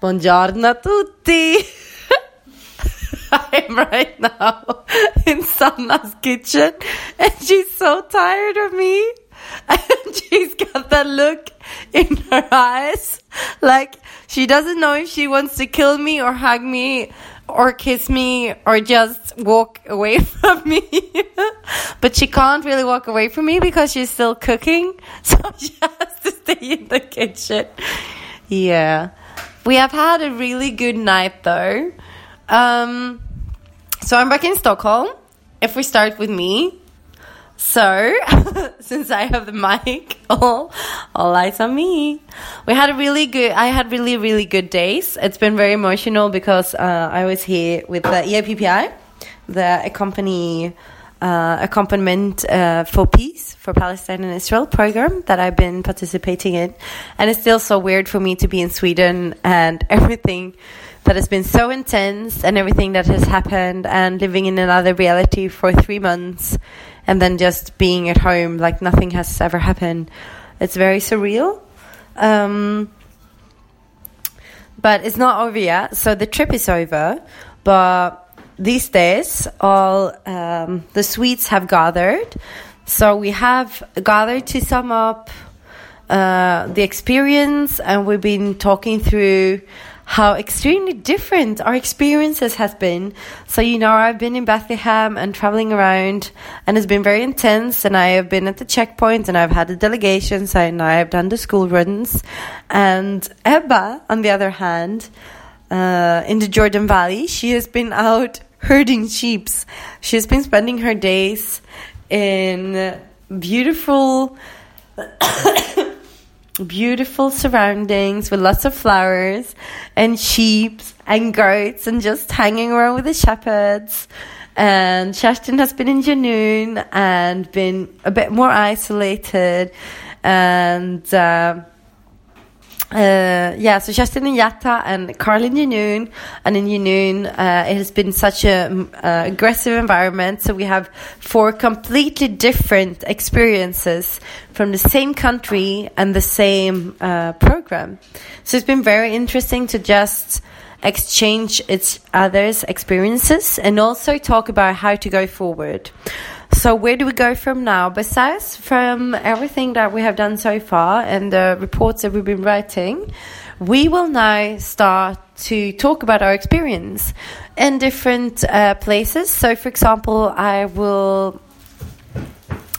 Buongiorno a tutti! I'm right now in Sanna's kitchen and she's so tired of me. And she's got that look in her eyes like she doesn't know if she wants to kill me or hug me or kiss me or just walk away from me. but she can't really walk away from me because she's still cooking. So she has to stay in the kitchen. Yeah. We have had a really good night though. Um, so I'm back in Stockholm. If we start with me, so since I have the mic, all all eyes on me. We had a really good. I had really really good days. It's been very emotional because uh, I was here with the EAPPI, the accompany uh, accompaniment uh, for peace for Palestine and Israel program that I've been participating in, and it's still so weird for me to be in Sweden and everything that has been so intense and everything that has happened and living in another reality for three months and then just being at home like nothing has ever happened. It's very surreal. Um, but it's not over yet. So the trip is over. But these days, all um, the Swedes have gathered. So we have gathered to sum up uh, the experience, and we've been talking through how extremely different our experiences has been. So you know, I've been in Bethlehem and traveling around, and it's been very intense. And I have been at the checkpoints, and I've had the delegations, and I have done the school runs. And Ebba, on the other hand, uh, in the Jordan Valley, she has been out herding sheep. She has been spending her days in beautiful beautiful surroundings with lots of flowers and sheep and goats and just hanging around with the shepherds. And Kerstin has been in Jenin and been a bit more isolated. And uh, uh, yeah, so Kerstin in Yatta and Carl in Jenin. And in Jenin, uh, it has been such an uh, aggressive environment. So we have four completely different experiences from the same country and the same uh, program. So it's been very interesting to just exchange each other's experiences and also talk about how to go forward. So where do we go from now? Besides from everything that we have done so far and the reports that we've been writing, we will now start to talk about our experience in different uh, places. So, for example, I will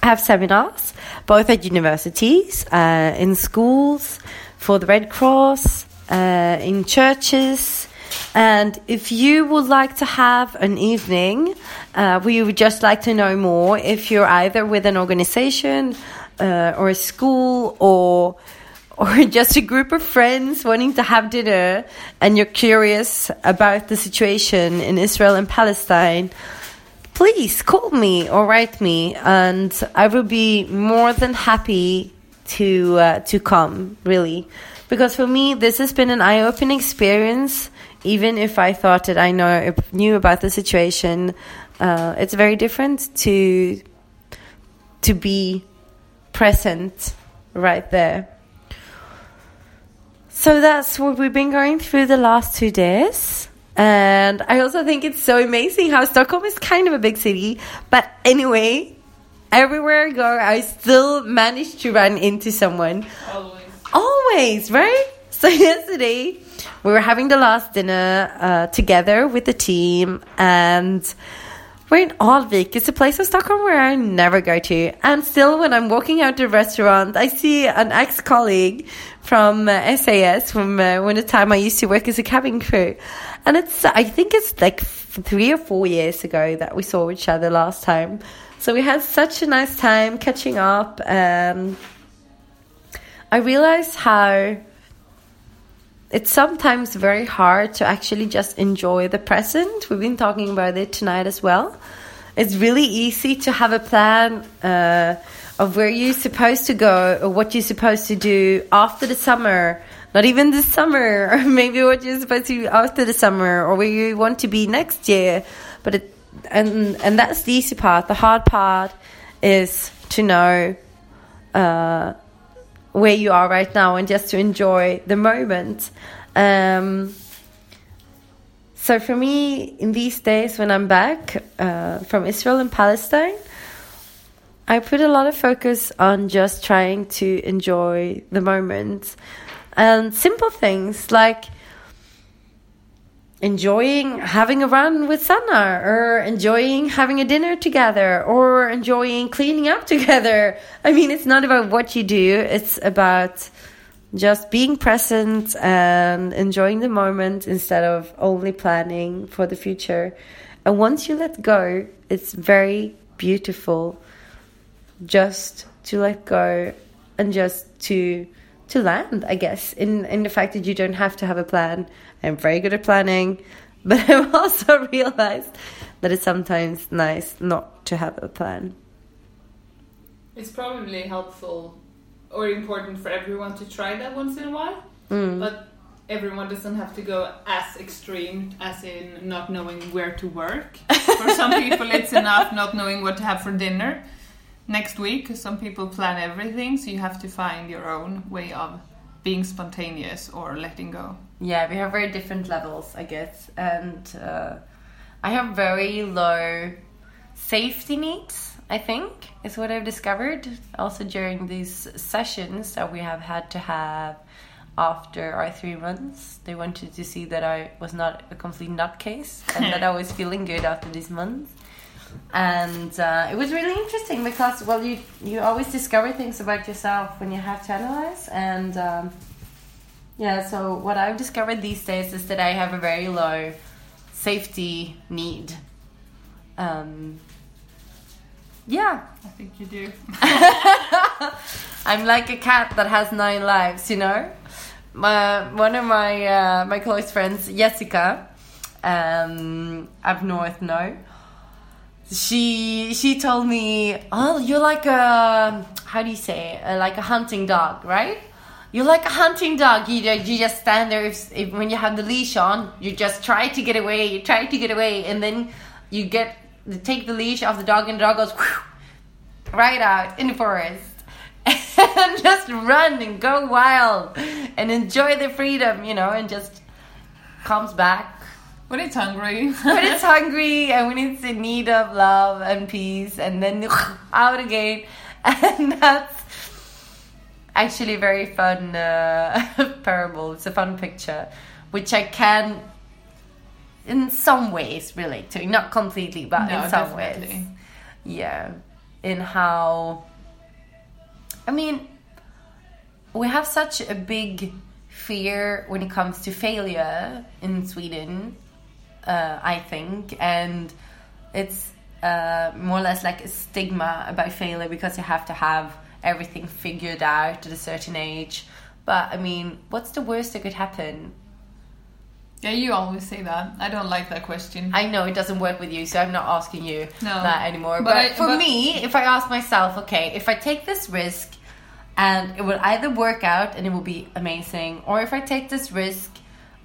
have seminars both at universities, uh, in schools, for the Red Cross, uh, in churches, and if you would like to have an evening, uh, we would just like to know more. If you're either with an organization uh, or a school or or just a group of friends wanting to have dinner and you're curious about the situation in Israel and Palestine, please call me or write me, and I will be more than happy to uh, to come. Really, because for me, this has been an eye-opening experience even if I thought that I know knew about the situation, uh, it's very different to to be present right there. So that's what we've been going through the last two days. And I also think it's so amazing how Stockholm is kind of a big city. But anyway, everywhere I go, I still manage to run into someone. Always. Always, right? So yesterday we were having the last dinner uh, together with the team, and we're in Alvik. It's a place in Stockholm where I never go to. And still, when I'm walking out the restaurant, I see an ex colleague from uh, SAS from uh, when the time I used to work as a cabin crew. And it's, I think it's like three or four years ago that we saw each other last time. So we had such a nice time catching up. Um, I realized how it's sometimes very hard to actually just enjoy the present. We've been talking about it tonight as well. It's really easy to have a plan uh, of where you're supposed to go or what you're supposed to do after the summer. Not even this summer, or maybe what you're supposed to do after the summer, or where you want to be next year. But it, and and that's the easy part. The hard part is to know uh, where you are right now and just to enjoy the moment. Um, so for me, in these days when I'm back uh, from Israel and Palestine, I put a lot of focus on just trying to enjoy the moment and simple things like enjoying having a run with Sanna or enjoying having a dinner together or enjoying cleaning up together. I mean, it's not about what you do, it's about just being present and enjoying the moment instead of only planning for the future. And once you let go, it's very beautiful just to let go and just to to land, I guess, in in the fact that you don't have to have a plan. I'm very good at planning, but I've also realized that it's sometimes nice not to have a plan. It's probably helpful or important for everyone to try that once in a while, Mm. but everyone doesn't have to go as extreme as in not knowing where to work. for some people, it's enough not knowing what to have for dinner next week. Some people plan everything, so you have to find your own way of being spontaneous or letting go. Yeah, we have very different levels, I guess. And uh, I have very low safety needs, I think, is what I've discovered. Also during these sessions that we have had to have after our three months, they wanted to see that I was not a complete nutcase and that I was feeling good after these months. And uh, it was really interesting because, well, you you always discover things about yourself when you have to analyze and. Um, yeah, so what I've discovered these days is that I have a very low safety need. Um, yeah, I think you do. I'm like a cat that has nine lives, you know. My one of my uh, my close friends, Jessica, um, up north, no. She she told me, oh, you're like a how do you say it? Uh, like a hunting dog, right? You're like a hunting dog. You you just stand there if, if, when you have the leash on. You just try to get away. You try to get away, and then you get take the leash off the dog, and the dog goes whew, right out in the forest and just run and go wild and enjoy the freedom, you know, and just comes back When it's hungry. when it's hungry and when it's in need of love and peace, and then out again, and that's actually a very fun uh, parable. It's a fun picture, which I can, in some ways, relate to. Not completely, but No, in some definitely. ways, yeah. In how, I mean, we have such a big fear when it comes to failure in Sweden, uh, I think, and it's uh, more or less like a stigma about failure because you have to have everything figured out at a certain age. But I mean, what's the worst that could happen? yeah, you always say that. I don't like that question. I know it doesn't work with you, so I'm not asking you No. that anymore. But But, I- for but- me, if I ask myself, okay, if I take this risk and it will either work out and it will be amazing, or if I take this risk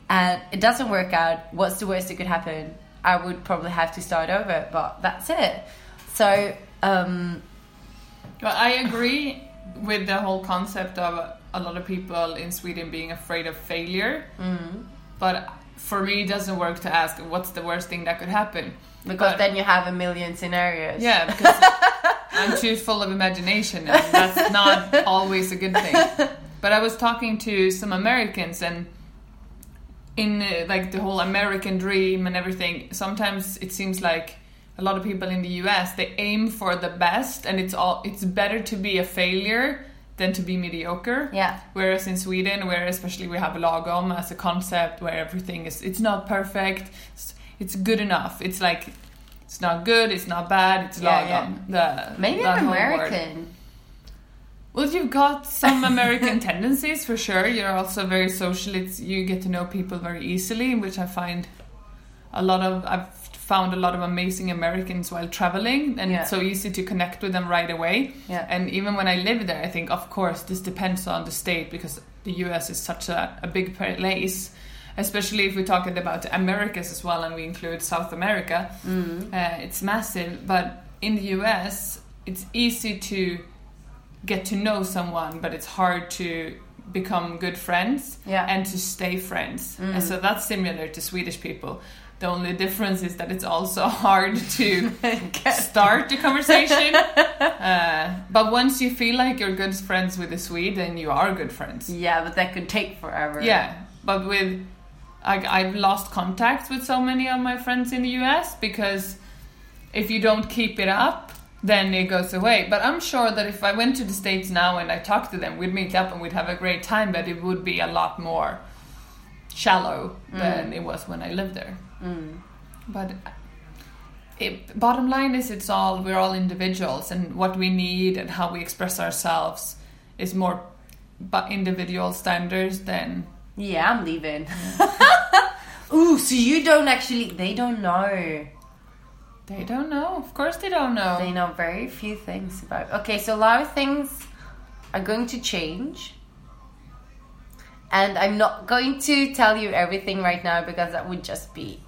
and it doesn't work out, what's the worst that could happen? I would probably have to start over, but that's it. So, um, Well, I agree with the whole concept of a lot of people in Sweden being afraid of failure. But for me, it doesn't work to ask what's the worst thing that could happen. because But- then you have a million scenarios. yeah, because I'm too full of imagination, and that's not always a good thing. But I was talking to some Americans, and in uh, like the whole American dream and everything, sometimes it seems like a lot of people in the US they aim for the best, and it's all it's better to be a failure than to be mediocre. Yeah. Whereas in Sweden, where especially we have lagom as a concept, where everything is it's not perfect, it's, it's good enough. It's like it's not good, it's not bad, it's Yeah, lagom. The Maybe I'm whole word. You've got some American tendencies for sure. You're also very social. It's you get to know people very easily, which I find a lot of. I've found a lot of amazing Americans while traveling, and Yeah. it's so easy to connect with them right away. Yeah. And even when I live there, I think, of course, this depends on the state because the U.S. is such a, a big place. Especially if we're talking about Americas as well, and we include South America, uh, it's massive. But in the U.S., it's easy to get to know someone, but it's hard to become good friends Yeah. and to stay friends. And so that's similar to Swedish people. The only difference is that it's also hard to start the conversation. Uh, but once you feel like you're good friends with a Swede, then you are good friends. Yeah, but that could take forever. Yeah, but with I, I've lost contact with so many of my friends in the US because if you don't keep it up, then it goes away. But I'm sure that if I went to the States now and I talked to them, we'd meet up and we'd have a great time, but it would be a lot more shallow mm. than it was when I lived there. Mm. But it, bottom line is, it's all we're all individuals, and what we need and how we express ourselves is more but individual standards than Yeah, I'm leaving. Ooh, so you don't actually. They don't know. They don't know. Of course, they don't know. They know very few things about. Okay, so a lot of things are going to change. And I'm not going to tell you everything right now because that would just be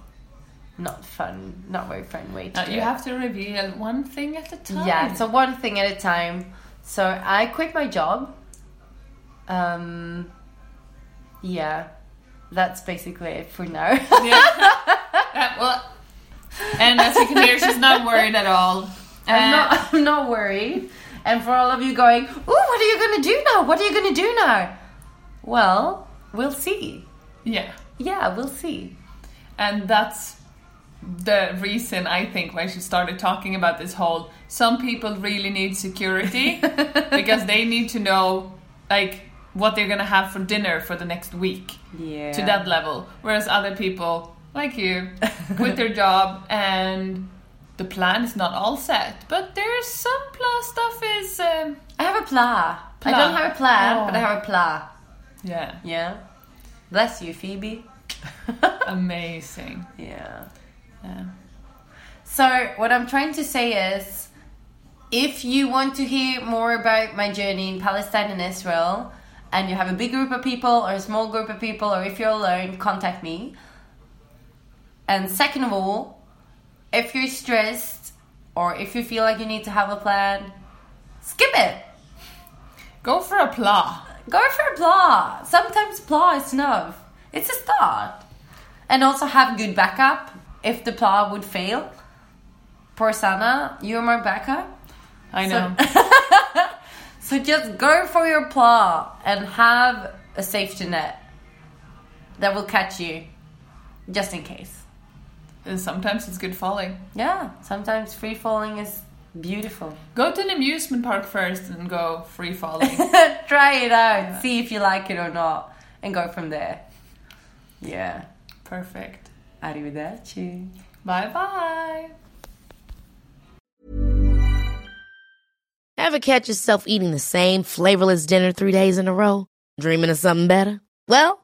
not fun, not very fun way to Uh, do you it. have to reveal one thing at a time. Yeah, so one thing at a time. So I quit my job. Um, yeah, that's basically it for now. Yeah. Uh, well, and as you can hear, she's not worried at all. I'm Uh, not. I'm not worried. And for all of you going, "Ooh, what are you gonna do now? What are you gonna do now?" Well, we'll see. Yeah, Yeah, we'll see. and that's the reason I think why she started talking about this whole. Some people really need security because they need to know, like, what they're gonna have for dinner for the next week. Yeah. to that level. Whereas other people, like you, quit their job and the plan is not all set. But there's some plan stuff is, um, I have a pla. I don't have a plan, Oh. but I have a pla. yeah, Yeah. Bless you, Phoebe. amazing. Yeah. Yeah. So, what I'm trying to say is if you want to hear more about my journey in Palestine and Israel, and you have a big group of people or a small group of people, or if you're alone, contact me. And second of all, if you're stressed or if you feel like you need to have a plan, skip it. Go for a pla. Go for a blah. Sometimes blah is enough. It's a start. And also have good backup if the blah would fail. Poor Sanna, you're my backup. I know. So just go for your plow and have a safety net that will catch you just in case. And sometimes it's good falling. Yeah, sometimes free falling is beautiful. Go to an amusement park first and go free falling. Try it out, see if you like it or not, and go from there. Yeah. Perfect. Arrivederci. Bye bye. Ever catch yourself eating the same flavorless dinner three days in a row? Dreaming of something better? Well,